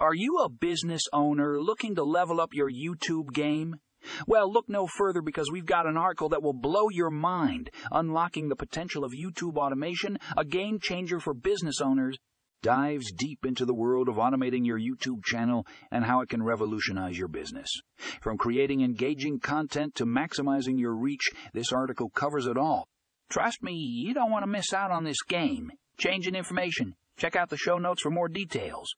Are you a business owner looking to level up your YouTube game? Well, look no further because we've got an article that will blow your mind, unlocking the potential of YouTube automation, a game changer for business owners. Dives deep into the world of automating your YouTube channel and how it can revolutionize your business. From creating engaging content to maximizing your reach, this article covers it all. Trust me, you don't want to miss out on this game. Changing information. Check out the show notes for more details.